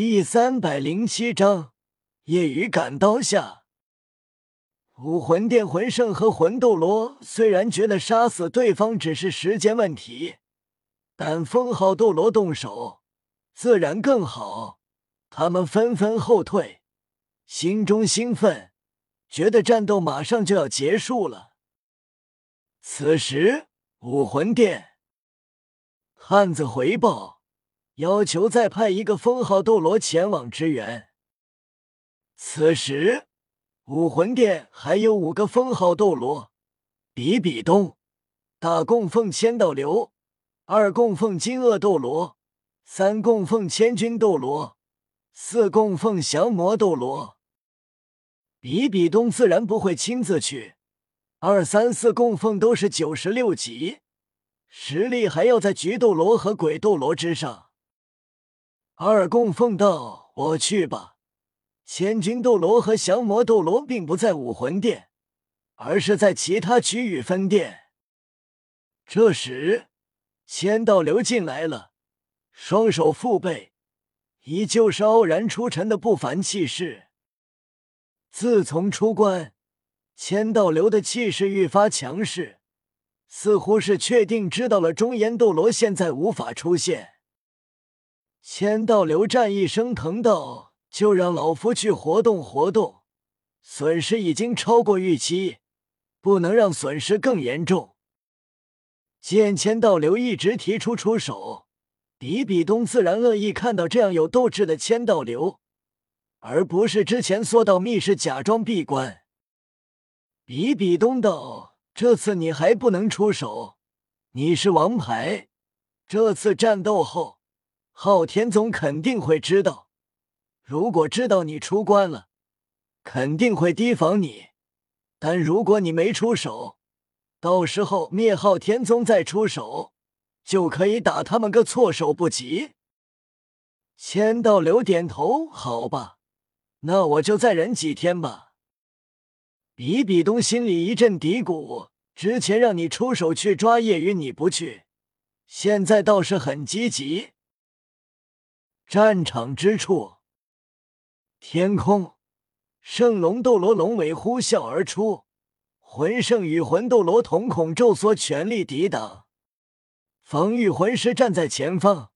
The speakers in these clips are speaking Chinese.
第三百零七章，夜雨赶刀下。武魂殿魂圣和魂斗罗虽然觉得杀死对方只是时间问题，但封号斗罗动手自然更好。他们纷纷后退，心中兴奋，觉得战斗马上就要结束了。此时，武魂殿汉子回报，要求再派一个封号斗罗前往支援。此时。武魂殿还有五个封号斗罗：比比东、大供奉千道流、二供奉金鳄斗罗、三供奉千钧斗罗、四供奉降魔斗罗。比比东自然不会亲自去，二三四供奉都是九十六级，实力还要在菊斗罗和鬼斗罗之上。二供奉道：“我去吧。”千钧斗罗和降魔斗罗并不在武魂殿，而是在其他区域分殿。这时，千道流进来了，双手负背，依旧是傲然出尘的不凡气势。自从出关，千道流的气势愈发强势，似乎是确定知道了中炎斗罗现在无法出现。千道流战意升腾道。就让老夫去活动活动，损失已经超过预期，不能让损失更严重。见千道流一直提出出手，比比东自然乐意看到这样有斗志的千道流，而不是之前缩到密室假装闭关。比比东道：“这次你还不能出手，你是王牌，这次战斗后，昊天宗肯定会知道。”如果知道你出关了，肯定会提防你；但如果你没出手，到时候灭昊天宗再出手，就可以打他们个措手不及。千道流点头，好吧，那我就再忍几天吧。比比东心里一阵嘀咕：之前让你出手去抓夜雨，你不去，现在倒是很积极。战场之处。天空，圣龙斗罗龙尾呼啸而出，魂圣与魂斗罗瞳孔骤缩，全力抵挡。防御魂师站在前方，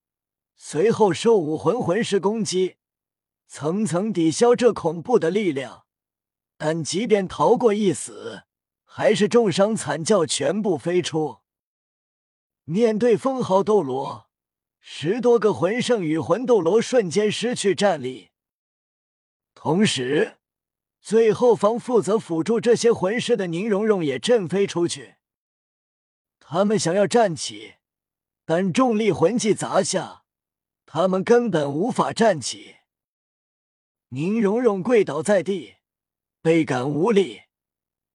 随后受武魂魂师攻击，层层抵消这恐怖的力量。但即便逃过一死，还是重伤惨叫，全部飞出。面对封号斗罗，十多个魂圣与魂斗罗瞬间失去战力。同时，最后方负责辅助这些魂师的宁荣荣也震飞出去。他们想要站起，但重力魂技砸下，他们根本无法站起。宁荣荣跪倒在地，倍感无力，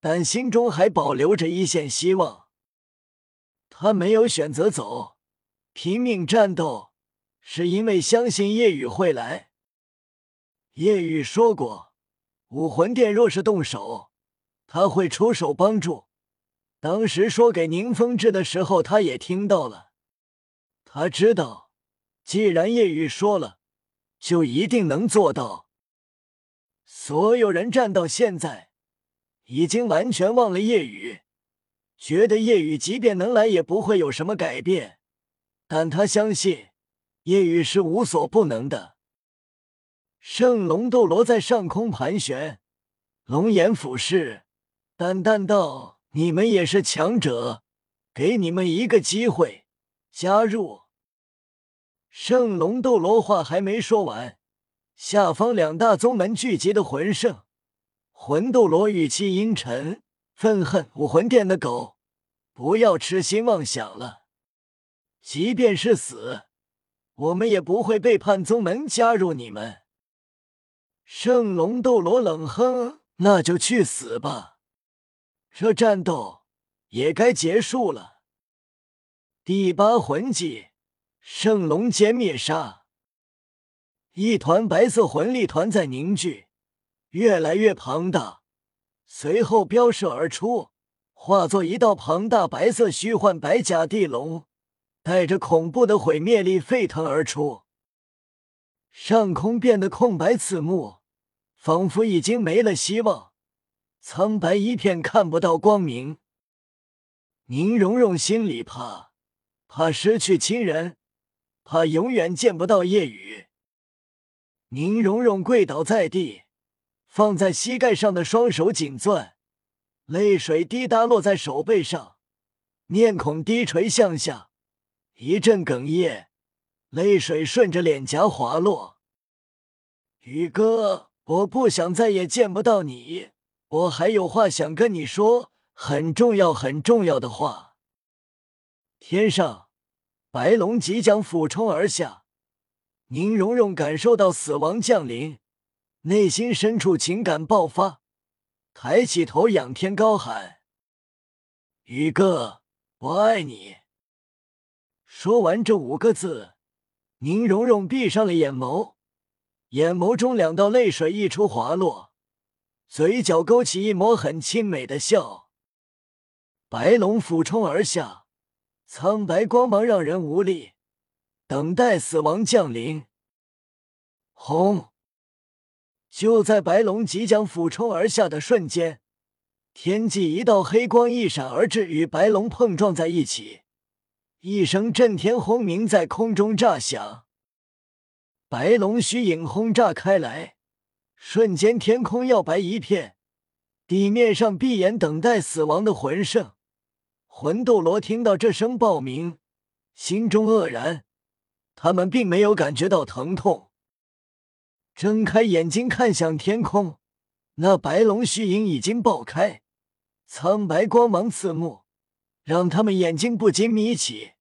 但心中还保留着一线希望。他没有选择走，拼命战斗，是因为相信夜雨会来。叶雨说过，武魂殿若是动手，他会出手帮助。当时说给宁风致的时候，他也听到了。他知道，既然叶雨说了，就一定能做到。所有人站到现在，已经完全忘了叶雨，觉得叶雨即便能来，也不会有什么改变。但他相信，夜雨是无所不能的。圣龙斗罗在上空盘旋，龙眼俯视，淡淡道：“你们也是强者，给你们一个机会，加入。”圣龙斗罗话还没说完，下方两大宗门聚集的魂圣、魂斗罗语气阴沉，愤恨武魂殿的狗，不要痴心妄想了。即便是死，我们也不会背叛宗门，加入你们。圣龙斗罗冷哼：“那就去死吧，这战斗也该结束了。”第八魂技，圣龙歼灭杀。一团白色魂力团在凝聚，越来越庞大，随后飙射而出，化作一道庞大白色虚幻白甲地龙，带着恐怖的毁灭力沸腾而出。上空变得空白刺目，仿佛已经没了希望，苍白一片，看不到光明。宁荣荣心里怕，怕失去亲人，怕永远见不到夜雨。宁荣荣跪倒在地，放在膝盖上的双手紧攥，泪水滴答落在手背上，面孔低垂向下，一阵哽咽，泪水顺着脸颊滑落。宇哥，我不想再也见不到你，我还有话想跟你说，很重要很重要的话。天上，白龙即将俯冲而下。宁荣荣感受到死亡降临，内心深处情感爆发，抬起头仰天高喊：“宇哥，我爱你！”说完这五个字，宁荣荣闭上了眼眸，眼眸中两道泪水溢出滑落，嘴角勾起一抹很亲美的笑。白龙俯冲而下，苍白光芒让人无力。等待死亡降临。轰！就在白龙即将俯冲而下的瞬间，天际一道黑光一闪而至，与白龙碰撞在一起，一声震天轰鸣在空中炸响。白龙虚影轰炸开来，瞬间天空耀白一片，地面上闭眼等待死亡的魂圣魂斗罗听到这声爆鸣，心中愕然。他们并没有感觉到疼痛，睁开眼睛看向天空，那白龙虚影已经爆开，苍白光芒刺目，让他们眼睛不禁眯起，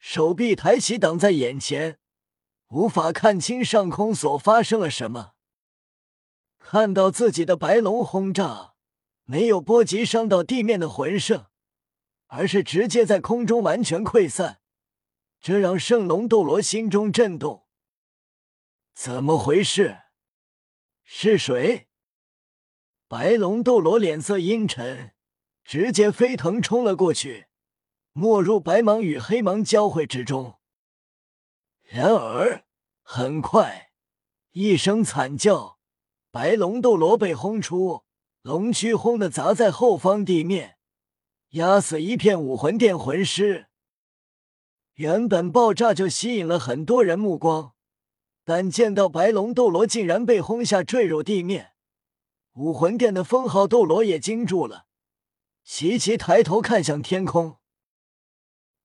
手臂抬起挡在眼前，无法看清上空所发生了什么。看到自己的白龙轰炸没有波及伤到地面的魂圣，而是直接在空中完全溃散。这让圣龙斗罗心中震动。怎么回事？是谁？白龙斗罗脸色阴沉，直接飞腾冲了过去，没入白芒与黑芒交汇之中。然而，很快，一声惨叫，白龙斗罗被轰出，龙躯轰的砸在后方地面，压死一片武魂殿魂师。原本爆炸就吸引了很多人目光，但见到白龙斗罗竟然被轰下坠入地面，武魂殿的封号斗罗也惊住了，齐齐抬头看向天空。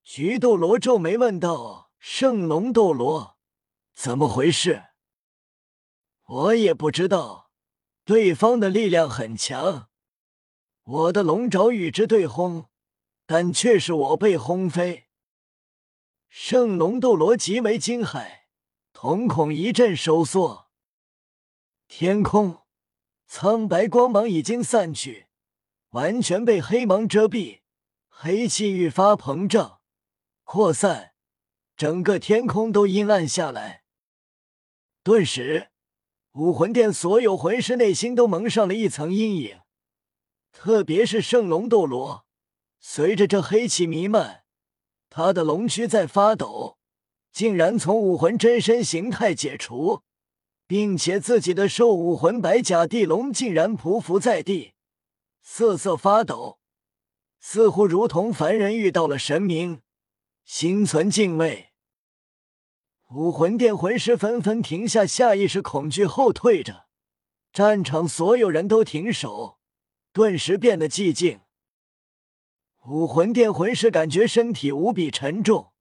菊斗罗皱眉问道：“圣龙斗罗，怎么回事？”我也不知道，对方的力量很强，我的龙爪与之对轰，但却是我被轰飞。圣龙斗罗极为惊骇，瞳孔一阵收缩。天空苍白光芒已经散去，完全被黑芒遮蔽，黑气愈发膨胀、扩散，整个天空都阴暗下来。顿时，武魂殿所有魂师内心都蒙上了一层阴影，特别是圣龙斗罗，随着这黑气弥漫。他的龙躯在发抖，竟然从武魂真身形态解除，并且自己的兽武魂白甲地龙竟然匍匐在地，瑟瑟发抖，似乎如同凡人遇到了神明，心存敬畏。武魂殿魂师纷纷停下下意识恐惧后退着，战场所有人都停手，顿时变得寂静。武魂殿魂师感觉身体无比沉重，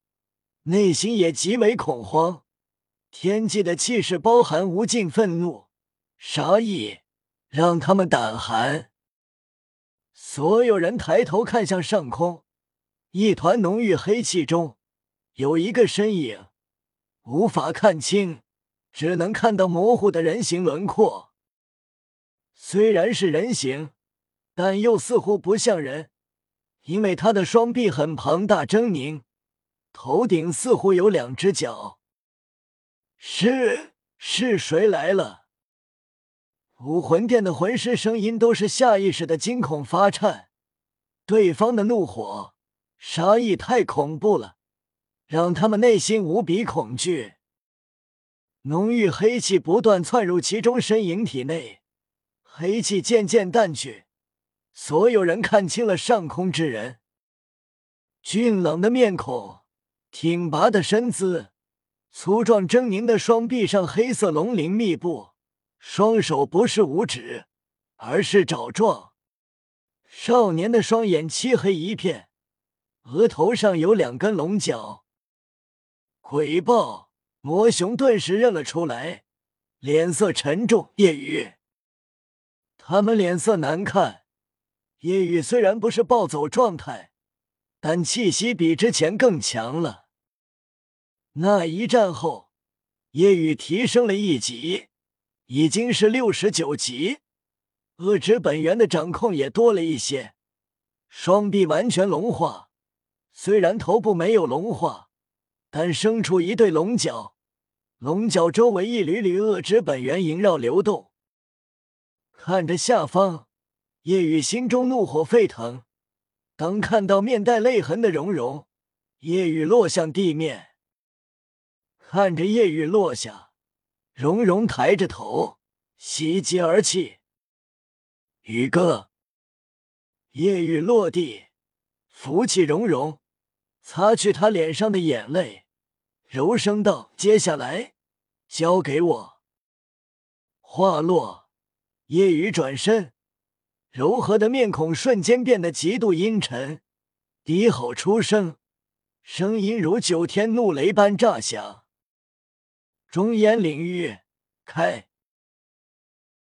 内心也极为恐慌。天际的气势包含无尽愤怒、杀意，让他们胆寒。所有人抬头看向上空，一团浓郁黑气中有一个身影，无法看清，只能看到模糊的人形轮廓。虽然是人形，但又似乎不像人。因为他的双臂很庞大狰狞，头顶似乎有两只脚。是是谁来了？武魂殿的魂师声音都是下意识的惊恐发颤，对方的怒火、杀意太恐怖了，让他们内心无比恐惧。浓郁黑气不断窜入其中身影体内，黑气渐渐淡去。所有人看清了上空之人，俊冷的面孔，挺拔的身姿，粗壮狰狞的双臂上黑色龙鳞密布，双手不是五指，而是爪状。少年的双眼漆黑一片，额头上有两根龙角。鬼豹、魔熊顿时认了出来，脸色沉重。夜雨，他们脸色难看。夜雨虽然不是暴走状态，但气息比之前更强了。那一战后，夜雨提升了一级，已经是六十九级。恶之本源的掌控也多了一些，双臂完全龙化，虽然头部没有龙化，但生出一对龙角，龙角周围一缕缕恶之本源萦绕流动。看着下方，叶雨心中怒火沸腾。当看到面带泪痕的蓉蓉，叶雨落向地面，看着叶雨落下，蓉蓉抬着头，喜极而泣。宇哥，夜雨落地，扶起蓉蓉，擦去他脸上的眼泪，柔声道：“接下来交给我。”话落，夜雨转身，柔和的面孔瞬间变得极度阴沉，低吼出声，声音如九天怒雷般炸响：“中烟领域开！”